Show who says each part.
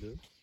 Speaker 1: 2